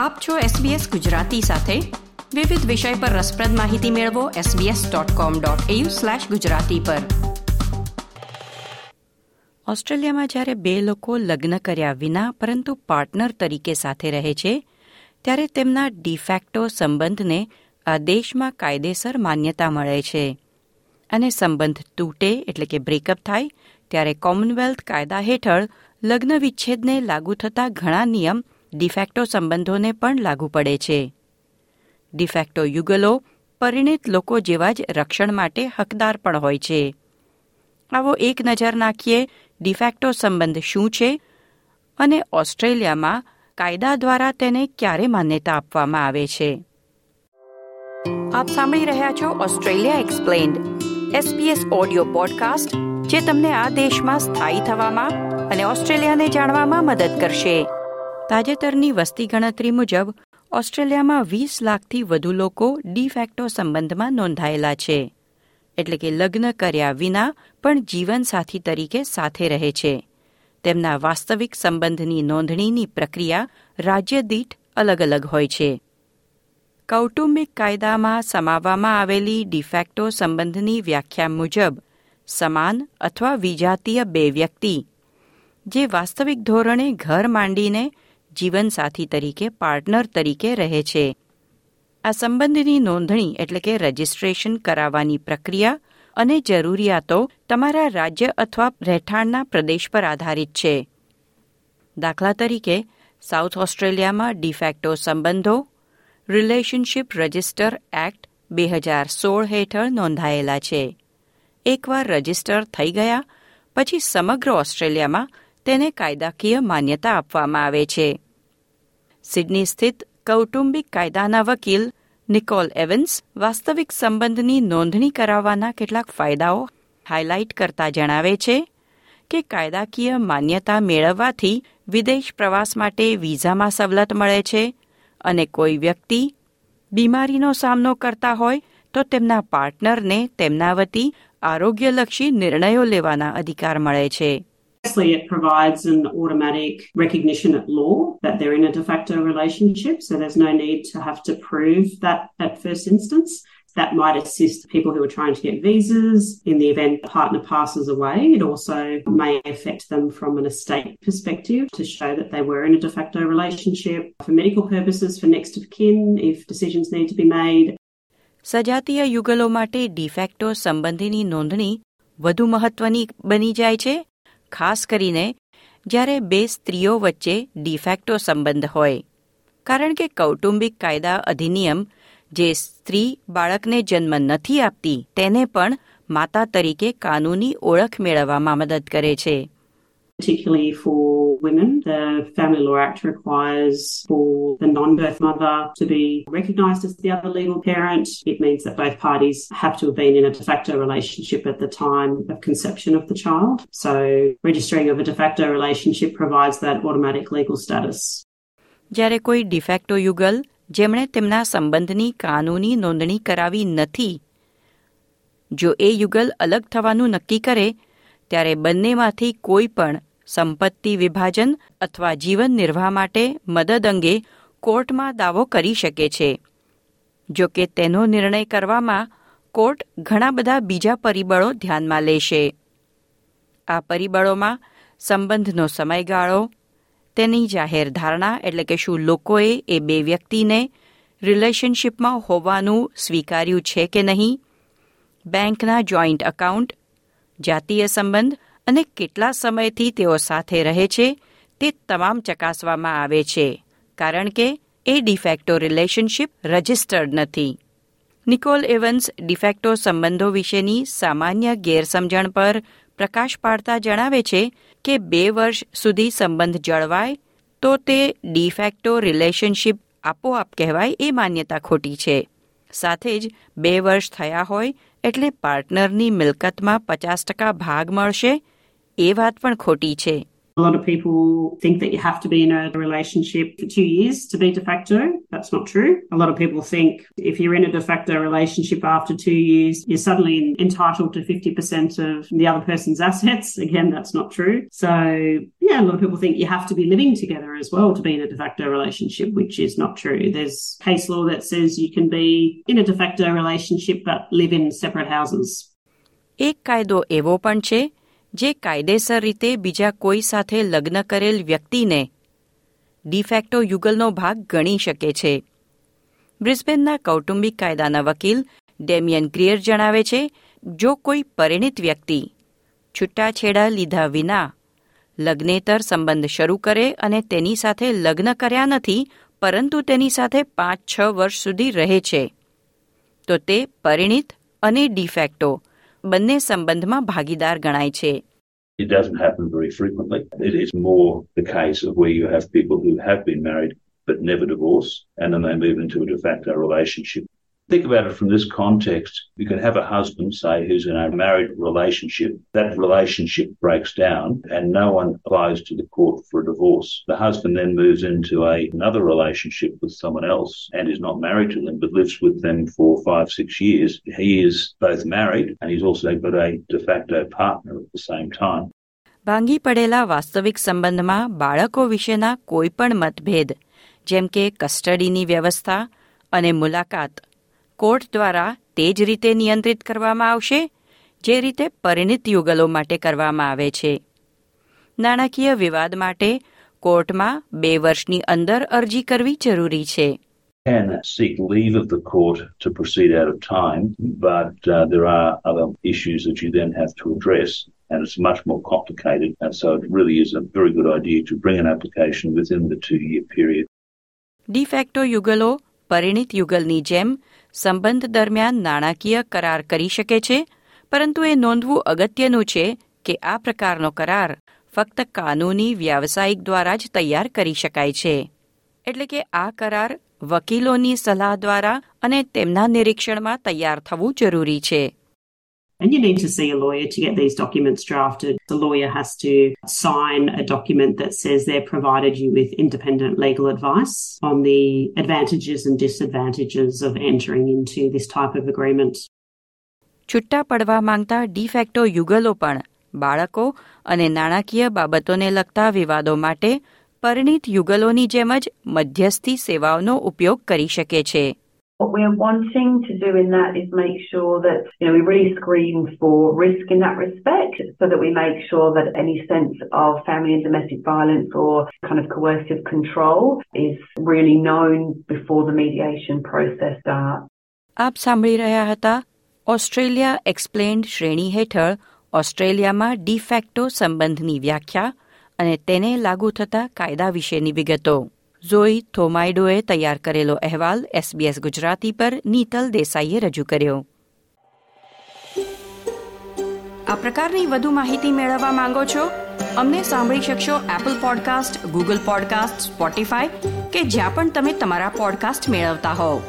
આપ છો SBS ગુજરાતી સાથે. વિવિધ વિષય પર રસપ્રદ માહિતી મેળવો sbs.com.au/gujarati પર. ઓસ્ટ્રેલિયામાં જ્યારે બે લોકો લગ્ન કર્યા વિના પરંતુ પાર્ટનર તરીકે સાથે રહે છે, ત્યારે તેમના ડિફેક્ટો સંબંધને આ દેશમાં કાયદેસર માન્યતા મળે છે. અને સંબંધ તૂટે એટલે કે બ્રેકઅપ થાય, ત્યારે કોમનવેલ્થ કાયદા હેઠળ લગ્ન વિચ્છેદને લાગુ થતા ઘણા નિયમ ડિફેક્ટો સંબંધોને પણ લાગુ પડે છે. ડિફેક્ટો યુગલો પરિણિત લોકો જેવા જ રક્ષણ માટે હકદાર પણ હોય છે. આવો એક નજર નાખીએ ડિફેક્ટો સંબંધ શું છે અને ઓસ્ટ્રેલિયામાં કાયદા દ્વારા તેને ક્યારે માન્યતા આપવામાં આવે છે. આપ સાંભળી રહ્યા છો Australia explained SPS audio podcast જે તમને આ દેશમાં સ્થાયી થવામાં અને ઓસ્ટ્રેલિયાને જાણવામાં મદદ કરશે. તાજેતરની વસ્તી ગણતરી મુજબ, ઓસ્ટ્રેલિયામાં વીસ લાખથી વધુ લોકો ડીફેક્ટો સંબંધમાં નોંધાયેલા છે. એટલે કે લગ્ન કર્યા વિના પણ જીવનસાથી તરીકે સાથે રહે છે. તેમના વાસ્તવિક સંબંધની નોંધણીની પ્રક્રિયા રાજ્ય દીઠ અલગ અલગ હોય છે. કૌટુંબિક કાયદામાં સમાવવામાં આવેલી ડિફેક્ટો સંબંધની વ્યાખ્યા મુજબ, સમાન અથવા વિજાતીય બે વ્યક્તિ, જે વાસ્તવિક ધોરણે ઘર માંડીને જીવનસાથી તરીકે પાર્ટનર તરીકે રહે છે. આ સંબંધની નોંધણી એટલે કે રજિસ્ટ્રેશન કરાવવાની પ્રક્રિયા અને જરૂરિયાતો તમારા રાજ્ય અથવા રહેઠાણના પ્રદેશ પર આધારિત છે. દાખલા તરીકે સાઉથ ઓસ્ટ્રેલિયામાં ડિફેક્ટો સંબંધો રિલેશનશીપ રજિસ્ટર એક્ટ બે હજાર સોળ હેઠળ નોંધાયેલા છે. એકવાર રજિસ્ટર થઈ ગયા, પછી સમગ્ર ઓસ્ટ્રેલિયામાં તેને કાયદાકીય માન્યતા આપવામાં આવે છે. સિડની સ્થિત કૌટુંબિક કાયદાના વકીલ નિકોલ એવન્સ વાસ્તવિક સંબંધની નોંધણી કરાવવાના કેટલાક ફાયદાઓ હાઇલાઇટ કરતા જણાવે છે કે કાયદાકીય માન્યતા મેળવવાથી વિદેશ પ્રવાસ માટે વિઝામાં સવલત મળે છે અને કોઈ વ્યક્તિ બીમારીનો સામનો કરતા હોય તો તેમના પાર્ટનરને તેમના વતી આરોગ્યલક્ષી નિર્ણયો લેવાના અધિકાર મળે છે. Firstly, it provides an automatic recognition at law that they're in a de facto relationship, so there's no need to have to prove that at first instance. That might assist people who are trying to get visas in the event the partner passes away. It also may affect them from an estate perspective to show that they were in a de facto relationship for medical purposes, for next of kin, if decisions need to be made. સજાતીય યુગલો માટે de facto સંબંધીની નોંધણી વધુ મહત્વની બની જાય છે ખાસ કરીને જ્યારે બે સ્ત્રીઓ વચ્ચે ડિફેક્ટો સંબંધ હોય. કારણ કે કૌટુંબિક કાયદા અધિનિયમ જે સ્ત્રી બાળકને જન્મ નથી આપતી, તેને પણ માતા તરીકે કાનૂની ઓળખ મેળવવામાં મદદ કરે છે. Particularly for women. The Family Law Act requires for the non birth mother to be recognised as the other legal parent. It means that both parties have to have been in a de facto relationship at the time of conception of the child. So, registering of a de facto relationship provides that automatic legal status. જ્યારે કોઈ de facto યુગલ જેમણે તેમના સંબંધની કાનૂની નોંધણી કરાવી નથી જો એ યુગલ અલગ થવાનું નક્કી કરે ત્યારે બંનેમાંથી કોઈ પણ સંપત્તિ વિભાજન અથવા જીવન નિર્વાહ માટે મદદ અંગે કોર્ટમાં દાવો કરી શકે છે. જો કે તેનો નિર્ણય કરવામાં કોર્ટ ઘણા બધા બીજા પરિબળો ધ્યાનમાં લેશે. આ પરિબળોમાં સંબંધનો સમયગાળો, તેની જાહેર ધારણા એટલે કે શું લોકોએ એ બે વ્યક્તિને રિલેશનશીપમાં હોવાનું સ્વીકાર્યું છે કે નહીં, બેંકના જોઈન્ટ એકાઉન્ટ, જાતીય સંબંધ અને કેટલા સમયથી તેઓ સાથે રહે છે તે તમામ ચકાસવામાં આવે છે, કારણ કે એ ડિફેક્ટો રિલેશનશીપ રજિસ્ટર્ડ નથી. નિકોલ એવન્સ ડિફેક્ટો સંબંધો વિશેની સામાન્ય ગેરસમજણ પર પ્રકાશ પાડતા જણાવે છે કે બે વર્ષ સુધી સંબંધ જળવાય તો તે ડિફેક્ટો રિલેશનશીપ આપોઆપ કહેવાય એ માન્યતા ખોટી છે. સાથે જ બે વર્ષ થયા હોય એટલે પાર્ટનરની મિલકતમાં પચાસ ટકા ભાગ મળશે એ વાત પણ ખોટી છે. A lot of people think that you have to be in a relationship for two years to be de facto. That's not true. A lot of people think if you're in a de facto relationship after two years, you're suddenly entitled to 50% of the other person's assets. Again, that's not true. So, yeah, a lot of people think you have to be living together as well to be in a de facto relationship, which is not true. There's case law that says you can be in a de facto relationship but live in separate houses. એક કાયદો એવો પણ છે જે કાયદેસર રીતે બીજા કોઈ સાથે લગ્ન કરેલ વ્યક્તિને ડિફેક્ટો યુગલનો ભાગ ગણી શકે છે. બ્રિસ્બેનના કૌટુંબિક કાયદાના વકીલ ડેમિયન ક્રિયર જણાવે છે, જો કોઈ પરિણિત વ્યક્તિ છૂટાછેડા લીધા વિના લગ્નેતર સંબંધ શરૂ કરે અને તેની સાથે લગ્ન કર્યા નથી, પરંતુ તેની સાથે પાંચ છ વર્ષ સુધી રહે છે, તો તે પરિણિત અને ડિફેક્ટો બંને સંબંધમાં ભાગીદાર ગણાય છે It doesn't happen very frequently. It is more the case of where you have people who have been married but never divorce and then they move into a de facto relationship. Think about it from this context. You can have a husband, say, who's in a married relationship. That relationship breaks down and no one applies to the court for a divorce. The husband then moves into a, another relationship with someone else and is not married to them but lives with them for five, six years. He is both married and he's also got a de facto partner at the same time. ભાંગી પડેલા વાસ્તવિક સંબંધમાં બાળકો વિશેના કોઈપણ મતભેદ જેમ કે કસ્ટડીની વ્યવસ્થા અને મુલાકાત કોર્ટ દ્વારા તે જ રીતે નિયંત્રિત કરવામાં આવશે જે રીતે પરિણિત યુગલો માટે કરવામાં આવે છે નાણાકીય વિવાદ માટે કોર્ટમાં બે વર્ષની અંદર અરજી કરવી જરૂરી છે can seek leave of the court to proceed out of time, but uh, there are other issues that you then have to address, and it's much more complicated. And so it really is a very good idea to bring an application within the two year period. De de facto યુગલો પરિણિત યુગલની જેમ સંબંધ દરમિયાન નાણાકીય કરાર કરી શકે છે, પરંતુ એ નોંધવું અગત્યનું છે કે આ પ્રકારનો કરાર ફક્ત કાનૂની વ્યાવસાયિક દ્વારા જ તૈયાર કરી શકાય છે. એટલે કે આ કરાર વકીલોની સલાહ દ્વારા અને તેમના નિરીક્ષણમાં તૈયાર થવું જરૂરી છે. And you need to see a lawyer to get these documents drafted. The lawyer has to sign a document that says they've provided you with independent legal advice on the advantages and disadvantages of entering into this type of agreement. છૂટા પડવા માંગતા de facto યુગલો પણ બાળકો અને નાણાકીય બાબતોને લગતા વિવાદો માટે પરિણીત યુગલોની જેમ જ મધ્યસ્થી સેવાઓનો ઉપયોગ કરી શકે છે What we're wanting to do in that is make sure that you know we really screen for risk in that respect, so that we make sure that any sense of family and domestic violence or kind of coercive control is really known before the mediation process starts. આપ સાંભળી રહ્યા હતા Australia explained શ્રેણી હેઠળ ઓસ્ટ્રેલિયામાં de facto સંબંધની વ્યાખ્યા અને તેને લાગુ થતા કાયદા વિશેની વિગતો ઝોઈ થોમાઇડોએ તૈયાર કરેલો અહેવાલ એસબીએસ ગુજરાતી પર નીતલ દેસાઈએ રજૂ કર્યો. આ પ્રકારની વધુ માહિતી મેળવવા માંગો છો? અમને સાંભળી શકશો Apple podcast Google podcast Spotify કે જ્યાં પણ તમે તમારા પોડકાસ્ટ મેળવતા હોવ.